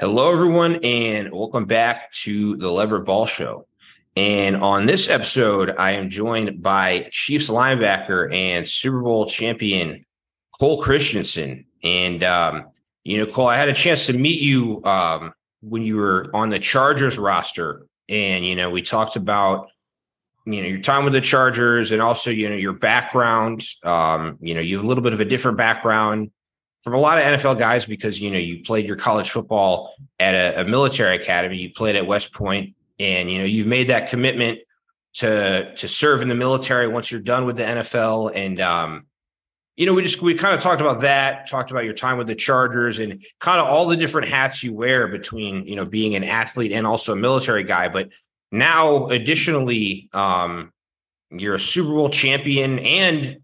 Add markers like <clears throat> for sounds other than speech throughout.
Hello, everyone, and welcome back to the Leverett Ball Show. And on this episode, I am joined by Chiefs linebacker and Super Bowl champion Cole Christiansen. And, um, you know, Cole, I had a chance to meet you um, when you were on the Chargers roster. And, you know, we talked about, you know, your time with the Chargers and also, you know, your background. Um, you know, you have a little bit of a different background from a lot of NFL guys because you know you played your college football at a, a, military academy, you played at West Point, and you know you've made that commitment to to serve in the military once you're done with the NFL. And um, you know we just we kind of talked about that, talked about your time with the Chargers, and kind of all the different hats you wear between you know being an athlete and also a military guy. But now, additionally, um, you're a Super Bowl champion and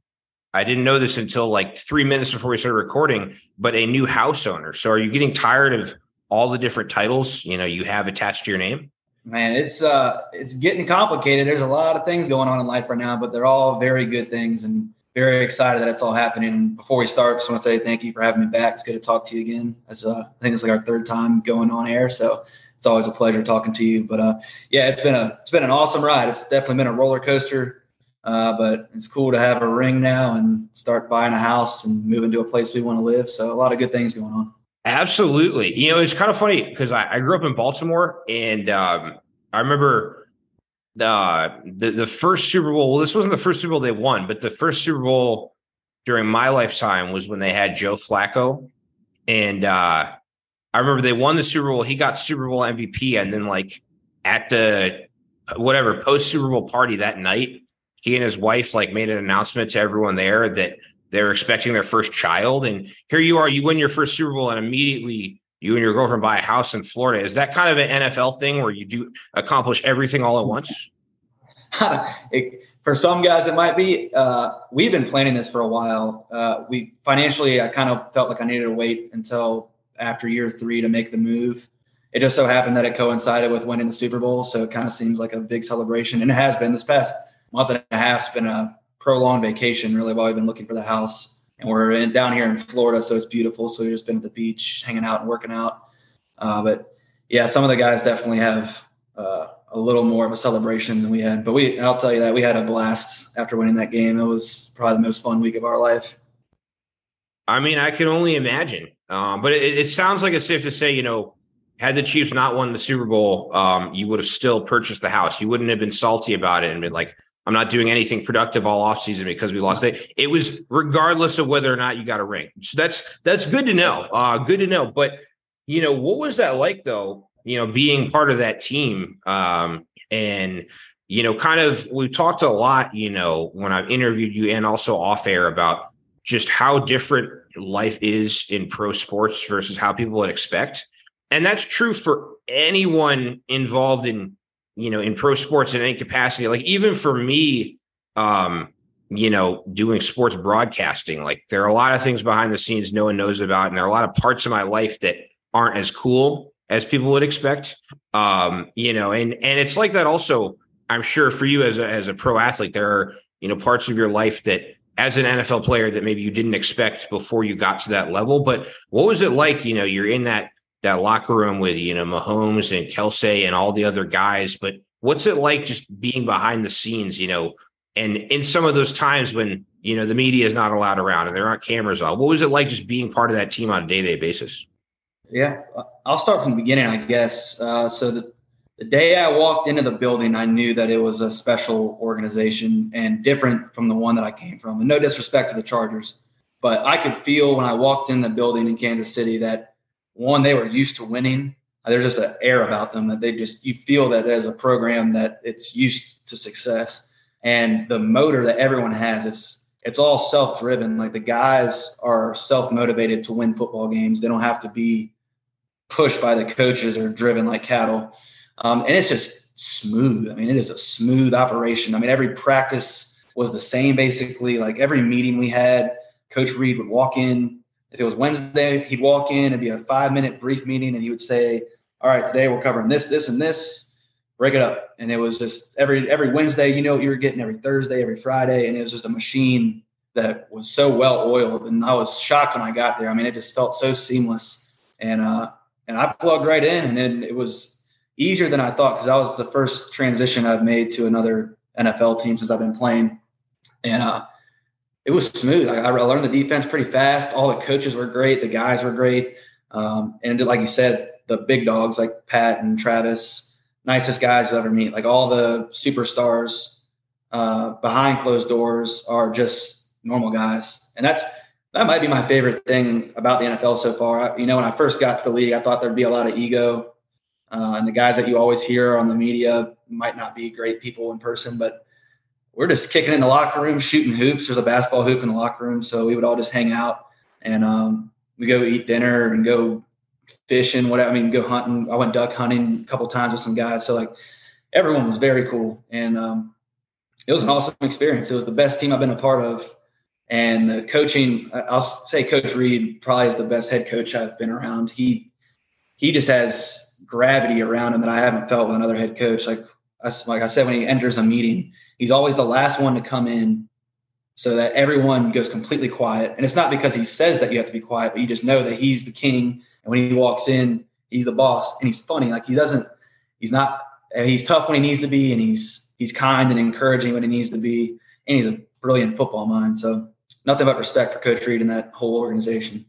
I didn't know this until like three minutes before we started recording, but a new house owner. So are you getting tired of all the different titles you know you have attached to your name? Man, it's uh it's getting complicated. There's a lot of things going on in life right now, but they're all very good things and very excited that it's all happening. And before we start, just want to say thank you for having me back. It's good to talk to you again. As uh, I think it's like our third time going on air, so it's always a pleasure talking to you. But uh, yeah, it's been a it's been an awesome ride. It's definitely been a roller coaster uh, but it's cool to have a ring now and start buying a house and moving to a place we want to live. So a lot of good things going on. Absolutely. You know, it's kind of funny because I, I, grew up in Baltimore and um, I remember the, the the first Super Bowl. Well, this wasn't the first Super Bowl they won, but the first Super Bowl during my lifetime was when they had Joe Flacco. And uh, I remember they won the Super Bowl. He got Super Bowl MVP. And then, like, at the whatever post Super Bowl party that night, he and his wife like made an announcement to everyone there that they're expecting their first child. And here you are, you win your first Super Bowl, and immediately you and your girlfriend buy a house in Florida. Is that kind of an NFL thing where you do accomplish everything all at once? <laughs> it, for some guys, it might be. Uh, we've been planning this for a while. Uh, we financially, I kind of felt like I needed to wait until after year three to make the move. It just so happened that it coincided with winning the Super Bowl, so it kind of seems like a big celebration, and it has been this past month and a half's been a prolonged vacation, really, while we've been looking for the house. And we're in, down here in Florida, so it's beautiful. So we've just been at the beach, hanging out and working out. Uh, but yeah, some of the guys definitely have uh, a little more of a celebration than we had. But we, I'll tell you that we had a blast after winning that game. It was probably the most fun week of our life. I mean, I can only imagine. Um, but it, it, sounds like it's safe to say, you know, had the Chiefs not won the Super Bowl, um, you would have still purchased the house. You wouldn't have been salty about it and been like, I'm not doing anything productive all offseason because we lost it. It was regardless of whether or not you got a ring. So that's that's good to know. Uh, good to know. But you know, what was that like though? You know, being part of that team, um, and you know, kind of we've talked a lot. You know, when I've interviewed you and also off air about just how different life is in pro sports versus how people would expect, and that's true for anyone involved in you know, in pro sports in any capacity. Like even for me, um, you know, doing sports broadcasting, like there are a lot of things behind the scenes no one knows about, and there are a lot of parts of my life that aren't as cool as people would expect. Um, you know, and and it's like that also. I'm sure for you as a as a pro athlete, there are you know parts of your life that as an NFL player that maybe you didn't expect before you got to that level. But what was it like? You know, you're in that that locker room with you know Mahomes and Kelce and all the other guys. But what's it like just being behind the scenes? You know, and in some of those times when you know the media is not allowed around and there aren't cameras on, what was it like just being part of that team on a day to day basis? Yeah, I'll start from the beginning, I guess. Uh, so the the day I walked into the building, I knew that it was a special organization and different from the one that I came from. And no disrespect to the Chargers, but I could feel when I walked in the building in Kansas City that one, they were used to winning. There's just an air about them that they just you feel that as a program that it's used to success. And the motor that everyone has, it's it's all self-driven. Like the guys are self-motivated to win football games. They don't have to be pushed by the coaches or driven like cattle. Um, and it's just smooth. I mean, it is a smooth operation. I mean, every practice was the same basically. Like every meeting we had, Coach Reid would walk in, if it was Wednesday, he'd walk in, it'd be a five minute brief meeting, and he would say, All right, today we're covering this, this, and this. Break it up. And it was just every every Wednesday, you know what you were getting every Thursday, every Friday, and it was just a machine that was so well oiled. And I was shocked when I got there. I mean, it just felt so seamless. And uh, and I plugged right in, and then it was easier than I thought because that was the first transition I've made to another NFL team since I've been playing, and uh, it was smooth. I, I, learned the defense pretty fast. All the coaches were great. The guys were great. Um, and like you said, the big dogs like Pat and Travis, nicest guys you ever meet. Like all the superstars uh, behind closed doors are just normal guys. And that's that might be my favorite thing about the NFL so far. I, you know, when I first got to the league, I thought there'd be a lot of ego. Uh, and the guys that you always hear on the media might not be great people in person, but we're just kicking in the locker room, shooting hoops. There's a basketball hoop in the locker room, so we would all just hang out and um, we go eat dinner and go fishing, whatever. I mean, go hunting. I went duck hunting a couple times with some guys. So like everyone was very cool, and um, it was an awesome experience. It was the best team I've been a part of, and the coaching. I'll say Coach Reid probably is the best head coach I've been around. He he just has gravity around him that I haven't felt with another head coach. Like I, like I said, when he enters a meeting He's always the last one to come in so that everyone goes completely quiet. And it's not because he says that you have to be quiet, but you just know that he's the king. And when he walks in, he's the boss and he's funny. Like he doesn't, he's not, he's tough when he needs to be and he's, he's kind and encouraging when he needs to be. And he's a brilliant football mind. So nothing but respect for Coach Reid and that whole organization.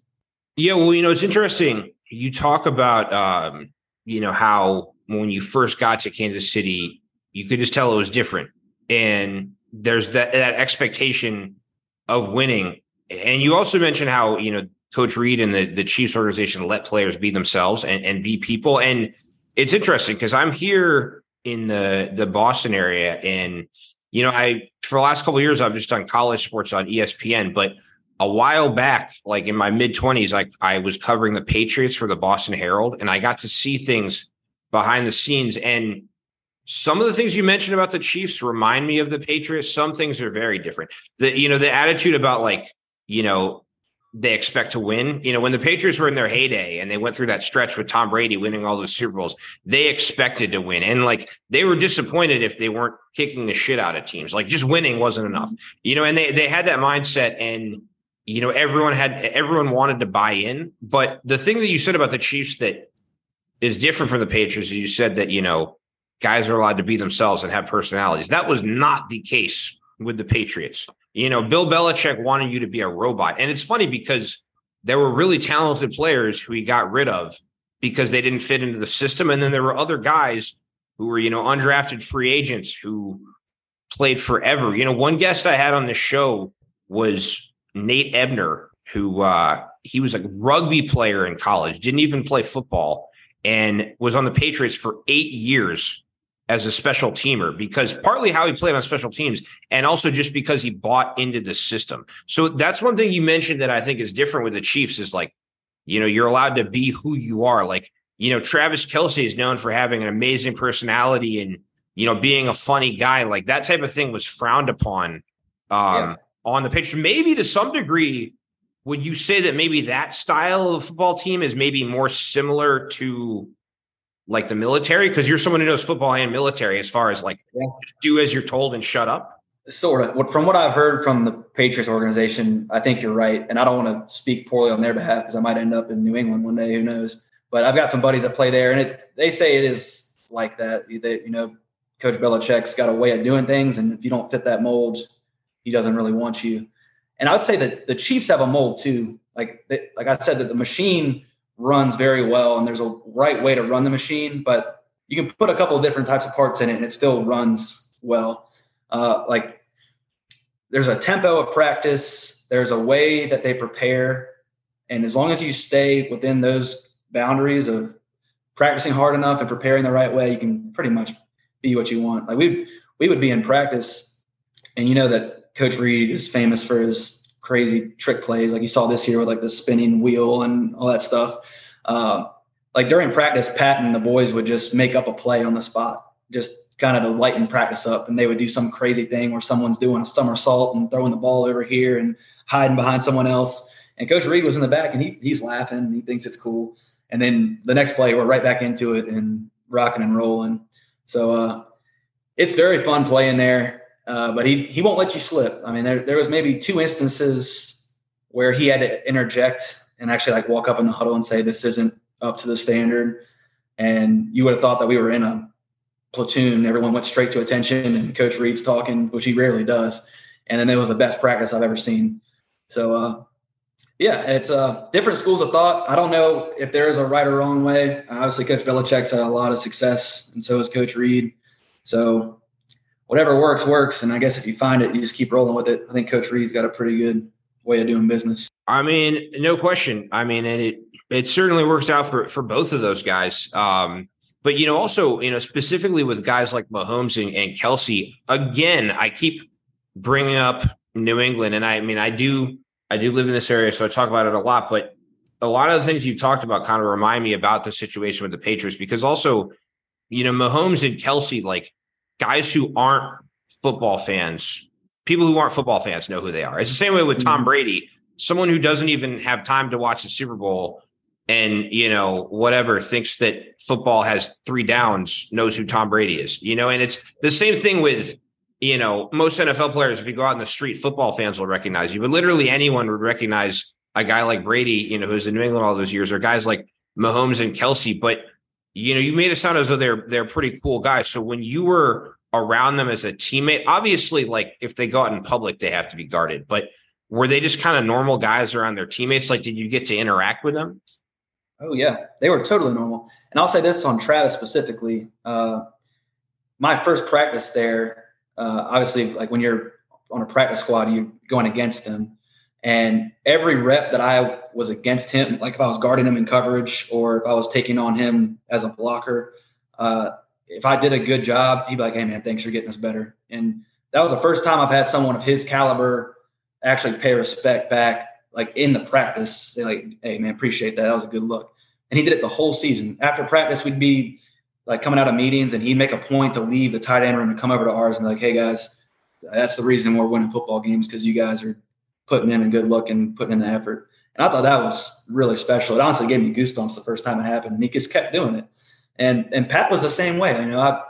Yeah. Well, you know, it's interesting. You talk about, um, you know, how when you first got to Kansas City, you could just tell it was different and there's that that expectation of winning. And you also mentioned how you know Coach Reid and the the Chiefs organization let players be themselves and, and be people. And it's interesting because I'm here in the the Boston area, and you know I for the last couple years I've just done college sports on ESPN, but a while back, like in my mid 20s, like I was covering the Patriots for the Boston Herald, and I got to see things behind the scenes. And some of the things you mentioned about the Chiefs remind me of the Patriots. Some things are very different. The you know the attitude about like you know they expect to win. You know when the Patriots were in their heyday and they went through that stretch with Tom Brady winning all those Super Bowls, they expected to win and like they were disappointed if they weren't kicking the shit out of teams. Like just winning wasn't enough. You know, and they they had that mindset and you know everyone had everyone wanted to buy in. But the thing that you said about the Chiefs that is different from the Patriots, you said that you know guys are allowed to be themselves and have personalities. That was not the case with the Patriots. You know, Bill Belichick wanted you to be a robot. And it's funny because there were really talented players who he got rid of because they didn't fit into the system. And then there were other guys who were, you know, undrafted free agents who played forever. You know, one guest I had on the show was Nate Ebner, who uh, he was a rugby player in college, didn't even play football, and was on the Patriots for eight years as a special teamer because partly how he played on special teams and also just because he bought into the system. So that's one thing you mentioned that I think is different with the Chiefs is like, you know, you're allowed to be who you are. Like, you know, Travis Kelce is known for having an amazing personality and, you know, being a funny guy. Like that type of thing was frowned upon um, yeah. on the pitch. Maybe to some degree, would you say that maybe that style of football team is maybe more similar to like the military? Because you're someone who knows football and military as far as like do as you're told and shut up. Sort of. From what I've heard from the Patriots organization, I think you're right. And I don't want to speak poorly on their behalf because I might end up in New England one day. Who knows? But I've got some buddies that play there, and it they say it is like that. They, you know, Coach Belichick's got a way of doing things, and if you don't fit that mold, he doesn't really want you. And I would say that the Chiefs have a mold too. Like they, like I said, that the machine runs very well and there's a right way to run the machine, but you can put a couple of different types of parts in it and it still runs well. Uh, like there's a tempo of practice, there's a way that they prepare. And as long as you stay within those boundaries of practicing hard enough and preparing the right way, you can pretty much be what you want. Like we we would be in practice, and you know that Coach Reid is famous for his crazy trick plays like you saw this year with like the spinning wheel and all that stuff. Uh, like during practice, Pat and the boys would just make up a play on the spot, just kind of to lighten practice up. And they would do some crazy thing where someone's doing a somersault and throwing the ball over here and hiding behind someone else. And Coach Reid was in the back and he, he's laughing. And he thinks it's cool. And then the next play, we're right back into it and rocking and rolling. So uh, it's very fun playing there. Uh, but he he won't let you slip. I mean, there there was maybe two instances where he had to interject and actually like walk up in the huddle and say, "This isn't up to the standard. And you would have thought that we were in a platoon. Everyone went straight to attention, and Coach Reid's talking, which he rarely does. And then it was the best practice I've ever seen. So, uh, yeah, it's uh, different schools of thought. I don't know if there is a right or wrong way. Obviously, Coach Belichick's had a lot of success, and so has Coach Reid. So, whatever works, works. And I guess if you find it, you just keep rolling with it. I think Coach Reid's got a pretty good way of doing business. I mean, no question. I mean, and it it certainly works out for for both of those guys. Um, but you know, also you know, specifically with guys like Mahomes and, and Kelce. Again, I keep bringing up New England, and I, I mean, I do I do live in this area, so I talk about it a lot. But a lot of the things you talked about kind of remind me about the situation with the Patriots because also, you know, Mahomes and Kelce like guys who aren't football fans, people who aren't football fans know who they are. It's the same way with Tom mm-hmm. Brady. Someone who doesn't even have time to watch the Super Bowl and you know whatever thinks that football has three downs knows who Tom Brady is. You know, and it's the same thing with you know most NFL players. If you go out in the street, football fans will recognize you, but literally anyone would recognize a guy like Brady, you know, who's in New England all those years, or guys like Mahomes and Kelce. But you know, you made it sound as though they're they're pretty cool guys. So when you were around them as a teammate, obviously, like if they go out in public, they have to be guarded. But were they just kind of normal guys around their teammates? Like, did you get to interact with them? Oh yeah, they were totally normal. And I'll say this on Travis specifically. Uh, my first practice there, uh, obviously, like when you're on a practice squad, you're going against them. And every rep that I was against him, like if I was guarding him in coverage or if I was taking on him as a blocker, uh, if I did a good job, he'd be like, "Hey man, thanks for getting us better." And that was the first time I've had someone of his caliber actually pay respect back like in the practice, they like, hey man, appreciate that. That was a good look. And he did it the whole season. After practice, we'd be like coming out of meetings and he'd make a point to leave the tight end room and come over to ours and be like, hey guys, that's the reason we're winning football games because you guys are putting in a good look and putting in the effort. And I thought that was really special. It honestly gave me goosebumps the first time it happened. And he just kept doing it. And and Pat was the same way. You know, I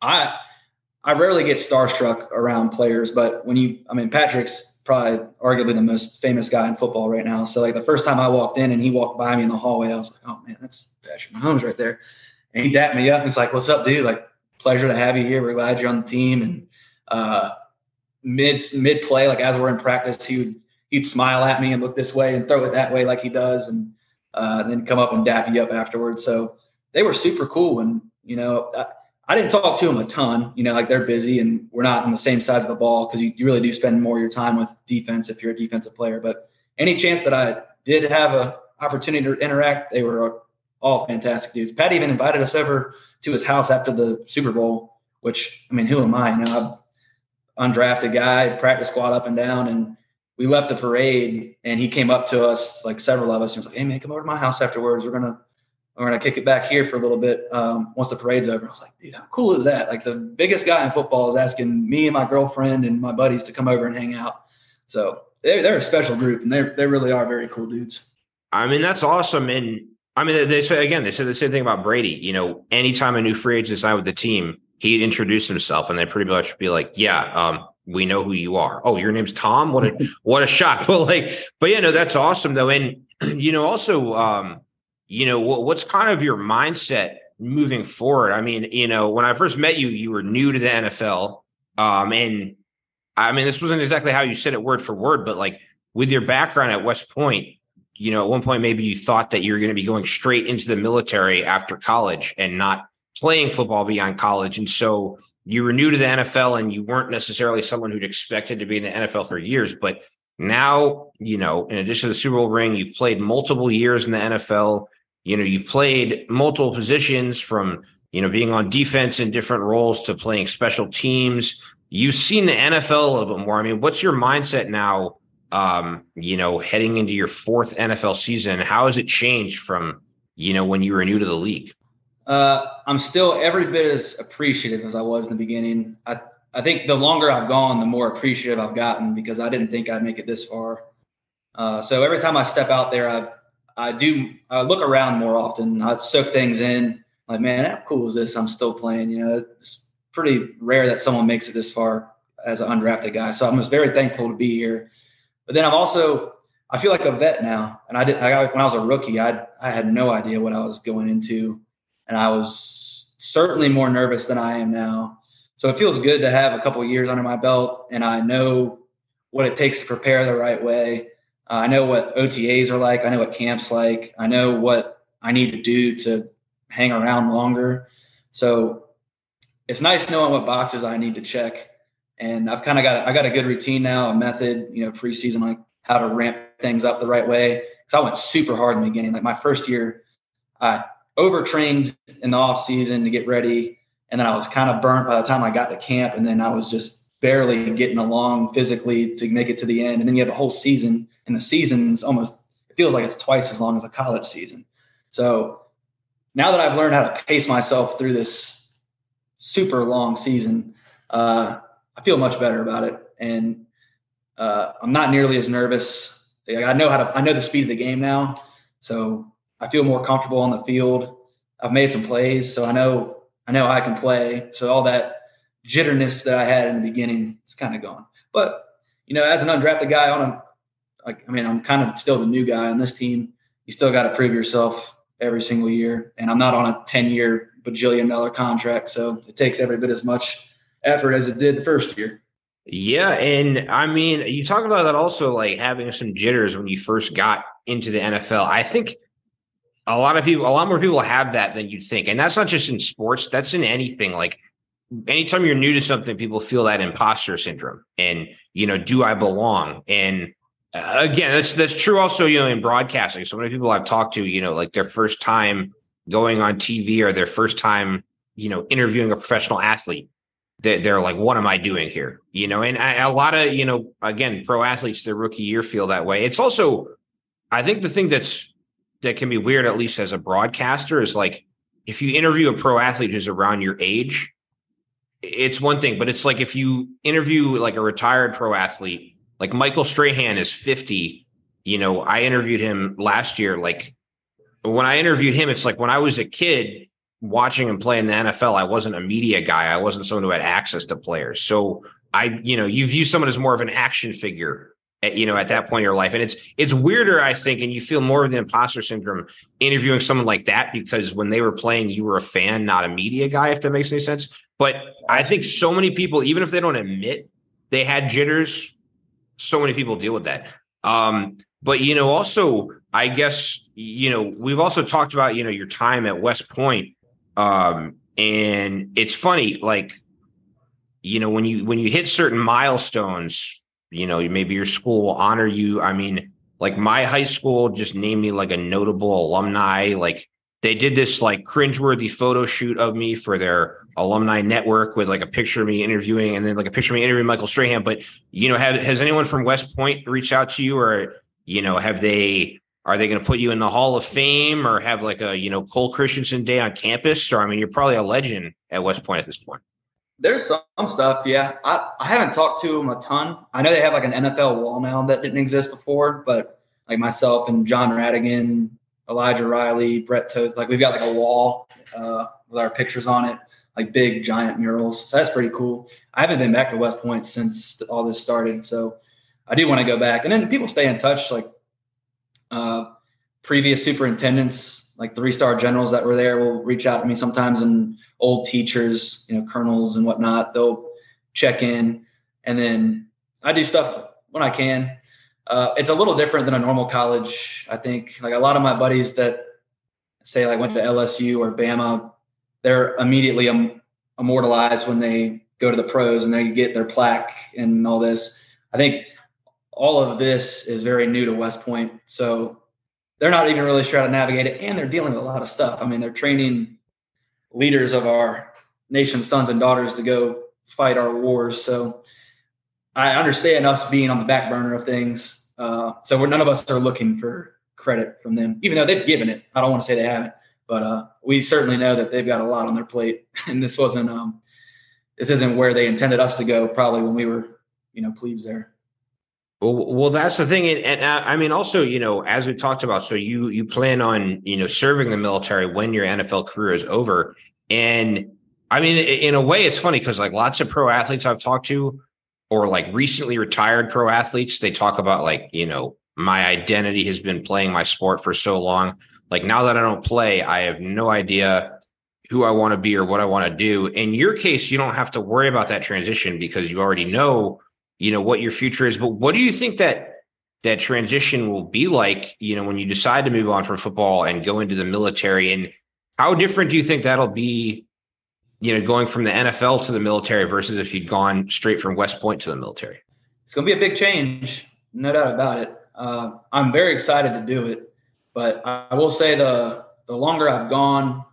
I I rarely get starstruck around players, but when you I mean Patrick's probably arguably the most famous guy in football right now. So like the first time I walked in and he walked by me in the hallway, I was like, oh man, that's Patrick Mahomes right there. And he dapped me up and he's like, what's up, dude? Like, pleasure to have you here. We're glad you're on the team. And uh, mid mid play, like as we're in practice, he would he'd smile at me and look this way and throw it that way like he does, and uh, then come up and dap you up afterwards. So they were super cool. And you know, I didn't talk to them a ton, you know, like they're busy and we're not on the same sides of the ball because you, you, really do spend more of your time with defense if you're a defensive player. But any chance that I did have a opportunity to interact, they were all fantastic dudes. Pat even invited us over to his house after the Super Bowl, which I mean, who am I? You know, undrafted guy, practice squad up and down, and we left the parade and he came up to us, like several of us, and was like, "Hey man, come over to my house afterwards. We're gonna we're gonna kick it back here for a little bit um, once the parade's over. I was like, dude, how cool is that? Like the biggest guy in football is asking me and my girlfriend and my buddies to come over and hang out. So they're they're a special group and they they really are very cool dudes. I mean, that's awesome. And I mean, they say again, they said the same thing about Brady. You know, anytime a new free agent signed with the team, he'd introduce himself and they'd pretty much be like, yeah, um, we know who you are. Oh, your name's Tom. What a <laughs> what a shock. <laughs> But like, but yeah, no, that's awesome though. And <clears throat> you know, also, um, you know, what's kind of your mindset moving forward? I mean, you know, when I first met you, you were new to the NFL. Um, and I mean, this wasn't exactly how you said it word for word, but like with your background at West Point, you know, at one point maybe you thought that you were going to be going straight into the military after college and not playing football beyond college. And so you were new to the NFL and you weren't necessarily someone who'd expected to be in the NFL for years, but now, you know, in addition to the Super Bowl ring, you've played multiple years in the NFL you know, you've played multiple positions from, you know, being on defense in different roles to playing special teams. You've seen the NFL a little bit more. I mean, what's your mindset now? Um, you know, heading into your fourth NFL season, how has it changed from, you know, when you were new to the league? Uh, I'm still every bit as appreciative as I was in the beginning. I, I think the longer I've gone, the more appreciative I've gotten because I didn't think I'd make it this far. Uh, so every time I step out there, I I do I look around more often. I soak things in. Like, man, how cool is this? I'm still playing. You know, it's pretty rare that someone makes it this far as an undrafted guy. So I'm just very thankful to be here. But then I'm also I feel like a vet now. And I did I, when I was a rookie, I I had no idea what I was going into, and I was certainly more nervous than I am now. So it feels good to have a couple years under my belt, and I know what it takes to prepare the right way. Uh, I know what OTAs are like. I know what camps like. I know what I need to do to hang around longer. So it's nice knowing what boxes I need to check. And I've kind of got I got a good routine now, a method, you know, preseason like how to ramp things up the right way. Because I went super hard in the beginning. Like my first year, I overtrained in the off season to get ready, and then I was kind of burnt by the time I got to camp, and then I was just barely getting along physically to make it to the end. And then you have a whole season, and the season's almost it feels like it's twice as long as a college season. So now that I've learned how to pace myself through this super long season, uh, I feel much better about it, and uh, I'm not nearly as nervous. I know how to. I know the speed of the game now, so I feel more comfortable on the field. I've made some plays, so I know I know I can play. So all that jitterness that I had in the beginning is kind of gone. But you know, as an undrafted guy on a, like, I mean, I'm kind of still the new guy on this team. You still got to prove yourself every single year, and I'm not on a 10 year bajillion dollar contract, so it takes every bit as much effort as it did the first year. Yeah, and I mean, you talk about that also, like having some jitters when you first got into the NFL. I think a lot of people, a lot more people have that than you'd think, and that's not just in sports; that's in anything. Like anytime you're new to something, people feel that imposter syndrome, and you know, do I belong? And uh, again, that's that's true also. You know, in broadcasting, so many people I've talked to, you know, like their first time going on TV or their first time, you know, interviewing a professional athlete. They're, they're like, what am I doing here? You know, and a lot of, you know, again, pro athletes, their rookie year feel that way. It's also, I think the thing that's, that can be weird, at least as a broadcaster, is like if you interview a pro athlete who's around your age, it's one thing, but it's like if you interview like a retired pro athlete, like Michael Strahan is 50, you know, I interviewed him last year. Like when I interviewed him, it's like when I was a kid watching him play in the NFL, I wasn't a media guy. I wasn't someone who had access to players. So I, you know, you view someone as more of an action figure at, you know, at that point in your life. And it's it's weirder, I think, and you feel more of the imposter syndrome interviewing someone like that because when they were playing, you were a fan, not a media guy, if that makes any sense. But I think so many people, even if they don't admit they had jitters, so many people deal with that. Um, but you know, also, I guess, you know, we've also talked about, you know, your time at West Point. Um, and it's funny, like, you know, when you when you hit certain milestones, you know, maybe your school will honor you. I mean, like my high school just named me like a notable alumni. Like they did this like cringeworthy photo shoot of me for their alumni network with like a picture of me interviewing and then like a picture of me interviewing Michael Strahan. But you know, have has anyone from West Point reached out to you or you know, have they are they going to put you in the Hall of Fame or have like a, you know, Cole Christiansen day on campus? Or I mean, you're probably a legend at West Point at this point. There's some stuff, yeah. I, I haven't talked to them a ton. I know they have like an NFL wall now that didn't exist before, but like myself and Jon Rhattigan, Elijah Riley, Brett Toth, like we've got like a wall uh, with our pictures on it, like big giant murals. So that's pretty cool. I haven't been back to West Point since all this started, so I do want to go back. And then people stay in touch, like uh, previous superintendents, like three star generals that were there, will reach out to me sometimes, and old teachers, you know, colonels and whatnot. They'll check in, and then I do stuff when I can. Uh, it's a little different than a normal college. I think like a lot of my buddies that say like went to LSU or Bama, they're immediately immortalized when they go to the pros and they get their plaque and all this. I think all of this is very new to West Point. So they're not even really sure how to navigate it. And they're dealing with a lot of stuff. I mean, they're training leaders of our nation's sons and daughters to go fight our wars. So I understand us being on the back burner of things. Uh, so none of us are looking for credit from them, even though they've given it. I don't want to say they haven't, but uh, we certainly know that they've got a lot on their plate. <laughs> And this wasn't, um, this isn't where they intended us to go probably when we were, you know, plebes there. Well, that's the thing, and, and uh, I mean, also, you know, as we talked about, so you you plan on you know serving the military when your NFL career is over, and I mean, in a way, it's funny because like lots of pro athletes I've talked to, or like recently retired pro athletes, they talk about like you know my identity has been playing my sport for so long. Like now that I don't play, I have no idea who I want to be or what I want to do. In your case, you don't have to worry about that transition because you already know, you know, what your future is. But what do you think that that transition will be like, you know, when you decide to move on from football and go into the military? And how different do you think that'll be, you know, going from the NFL to the military versus if you'd gone straight from West Point to the military? It's going to be a big change, no doubt about it. Uh, I'm very excited to do it, but I will say the the longer I've gone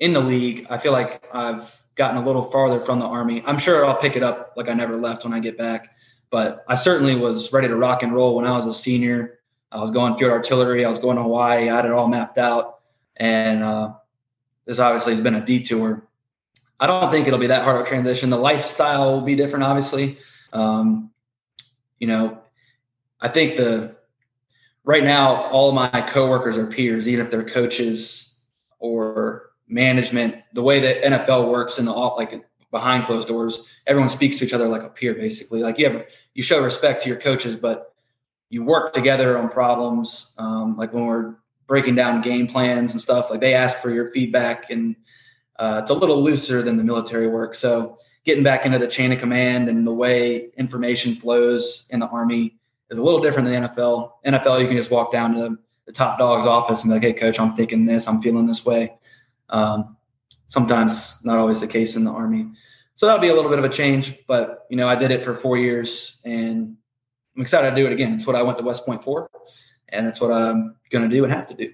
in the league, I feel like I've gotten a little farther from the Army. I'm sure I'll pick it up like I never left when I get back. But I certainly was ready to rock and roll when I was a senior. I was going field artillery. I was going to Hawaii. I had it all mapped out. And uh, this obviously has been a detour. I don't think it'll be that hard of a transition. The lifestyle will be different, obviously. Um, you know, I think the right now all of my coworkers are peers, even if they're coaches or management. The way that NFL works in the off, like behind closed doors, everyone speaks to each other like a peer, basically. Like you have you show respect to your coaches, but you work together on problems. Um, like when we're breaking down game plans and stuff, like they ask for your feedback, and uh, it's a little looser than the military work. So getting back into the chain of command and the way information flows in the army is a little different than NFL. NFL, you can just walk down to the top dog's office and be like, "Hey, coach, I'm thinking this. I'm feeling this way." Um, sometimes not always the case in the army. So that'll be a little bit of a change, but you know, I did it for four years and I'm excited to do it again. It's what I went to West Point for, and it's what I'm going to do and have to do.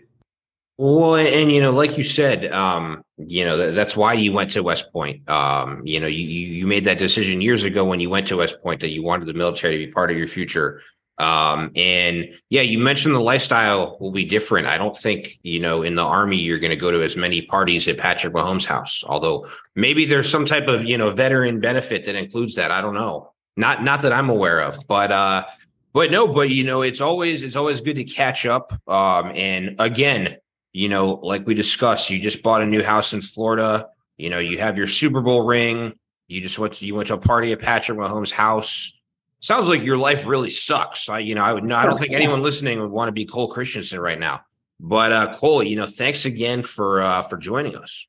Well, and you know, like you said, um, you know, that's why you went to West Point. Um, you know, you you made that decision years ago when you went to West Point that you wanted the military to be part of your future. Um, and yeah, you mentioned the lifestyle will be different. I don't think, you know, in the army, you're going to go to as many parties at Patrick Mahomes' house, although maybe there's some type of, you know, veteran benefit that includes that. I don't know. Not, not that I'm aware of, but, uh, but no, but you know, it's always, it's always good to catch up. Um, and again, you know, like we discussed, you just bought a new house in Florida. You know, you have your Super Bowl ring. You just went to, you went to a party at Patrick Mahomes' house sounds like your life really sucks. I, you know, I would, no, I don't think anyone listening would want to be Cole Christiansen right now. But uh, Cole, you know, thanks again for uh, for joining us.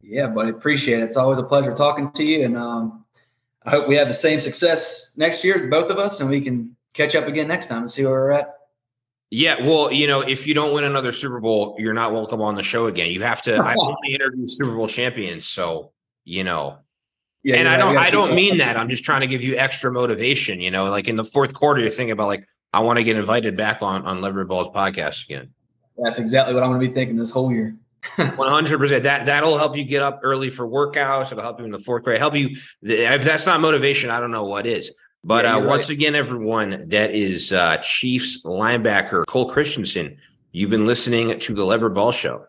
Yeah, buddy, appreciate it. It's always a pleasure talking to you, and um, I hope we have the same success next year, both of us, and we can catch up again next time and see where we're at. Yeah, well, you know, if you don't win another Super Bowl, you're not welcome on the show again. You have to. I <laughs> only interview Super Bowl champions, so you know yeah, and I don't I don't mean that. I'm just trying to give you extra motivation. You know, like in the fourth quarter, you're thinking about like I want to get invited back on on Leverett Balls podcast again. That's exactly what I'm going to be thinking this whole year. <laughs> 100. percent That that'll help you get up early for workouts. It'll help you in the fourth grade. Help you. If that's not motivation, I don't know what is. But yeah, uh, once again, everyone, that is uh, Chiefs linebacker Cole Christiansen. You've been listening to the Leverett Ball Show.